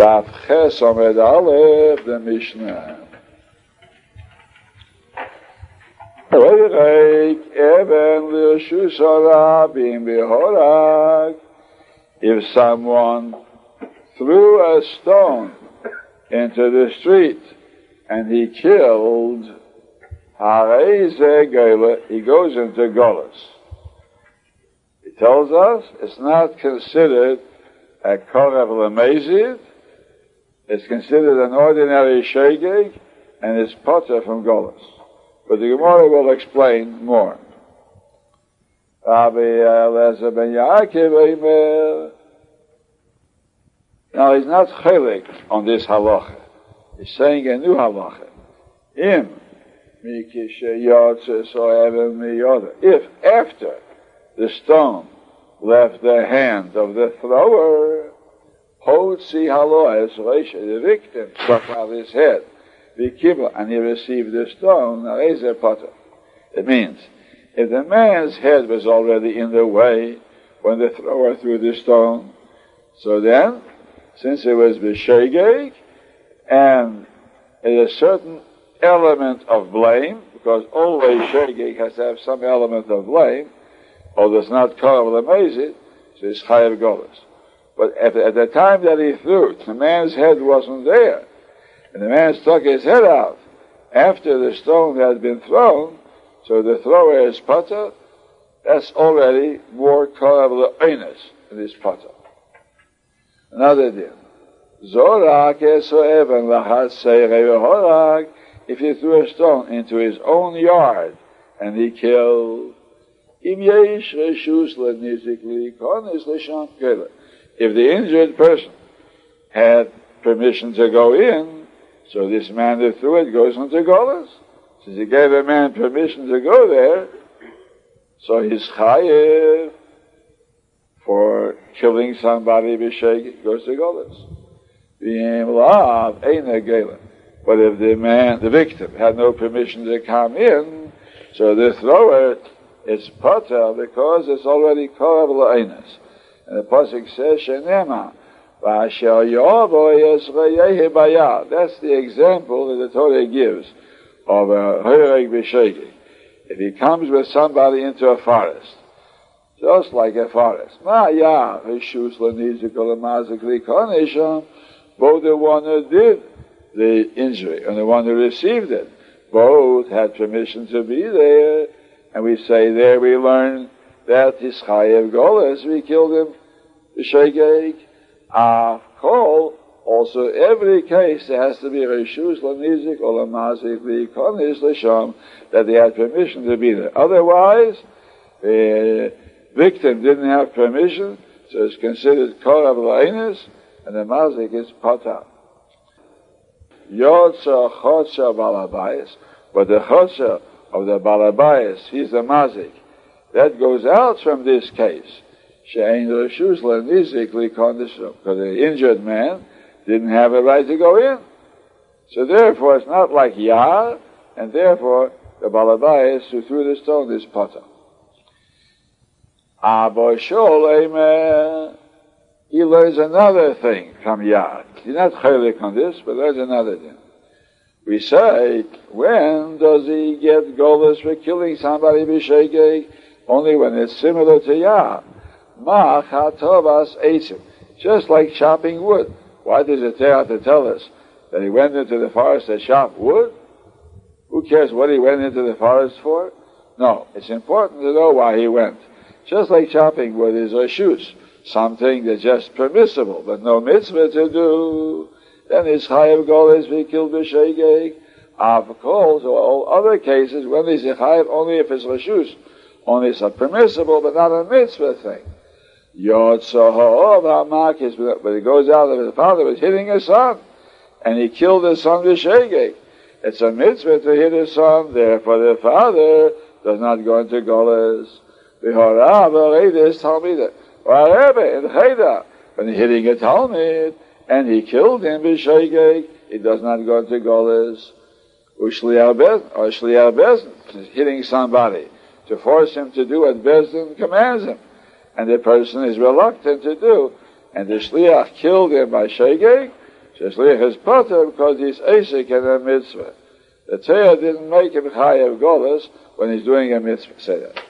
Daf Ches Omed Aleph, the Mishnah. If someone threw a stone into the street and he killed he goes into Golas. He tells us it's not considered a Korev Lemezid, it's considered an ordinary Shegeg, and it's Potter from Golas. But the Gemara will explain more. Now he's not chelik on this halacha. He's saying a new halacha. Im if after the stone left the hand of the thrower, Hotzi Haloes the victim struck out his head, and he received the stone, It means, if the man's head was already in the way when the thrower threw the stone, so then, since it was B'Shegeg, and at a certain element of blame, because always Shegeg has to have some element of blame, although it's not Karav Lemezid, so it's Chayav Golas. But at, at the time that he threw the man's head wasn't there, and the man stuck his head out after the stone had been thrown, so the thrower is pata, that's already more Le'enes in this pata. Another din. Zorak esoeven lachat seirei if he threw a stone into his own yard and he killed, if the injured person had permission to go in, so this man that threw it goes into Golas. Since he gave a man permission to go there, so he's chayiv for killing somebody b'shegit goes to Golas. But if the man, the victim, had no permission to come in, so the thrower is potter because it's already korav la'inus. The pasuk says, "Shenema v'asher That's the example that the Torah gives of a horeg b'shegeg. If he comes with somebody into a forest, just like a forest, Ma'ya, Hishus l'nizikol amazik l'konisham, both the one who did the injury and the one who received it. Both had permission to be there, and we say there we learn that his chayev golas, we killed him, shegeg, ah, kol, also every case there has to be a reshus lanizik or lamazik likonis l'sham, that they had permission to be there. Otherwise, the victim didn't have permission, so it's considered korav la'inis, and the mazik is patah. Yotza Chotza Balabayas. But the Chotza of the Balabayas, he's the Mazik. That goes out from this case. Shein Rishus Nizik Because the injured man didn't have a right to go in. So therefore, it's not like Yah, and therefore the Balabayas who threw the stone is potter. Abba Shaul he learns another thing from Yad. He's not chaylik on this, but there's another thing. We say, when does he get golas for killing somebody b'shegeg? Only when it's similar to Yah. Ma eitzim. Just like chopping wood. Why does it have to tell us that he went into the forest to chop wood? Who cares what he went into the forest for? No, it's important to know why he went. Just like chopping wood is a shoes something that's just permissible, but no mitzvah to do, then his chayav goal is be killed. Of course, all other cases, when there's a chayav, only if it's reshus, only it's a permissible, but not a mitzvah thing. But it goes out of his father was hitting his son, and he killed his son b'shegeg. It's a mitzvah to hit his son, therefore the father does not go into golas. V'horav, tell me that Rebbe in Cheda, when he's hitting a Talmid, and he killed him b'sheigeg, he does not go to Golas. Ushliar Bezin, or Shliar Bezin, hitting somebody to force him to do what Bezin commands him. And the person is reluctant to do. And the Shliach killed him by Shegeg, Sheshlich is potter because he's Asik in a mitzvah. The Tzayah didn't make him Chayav Golas when he's doing a mitzvah. Say that.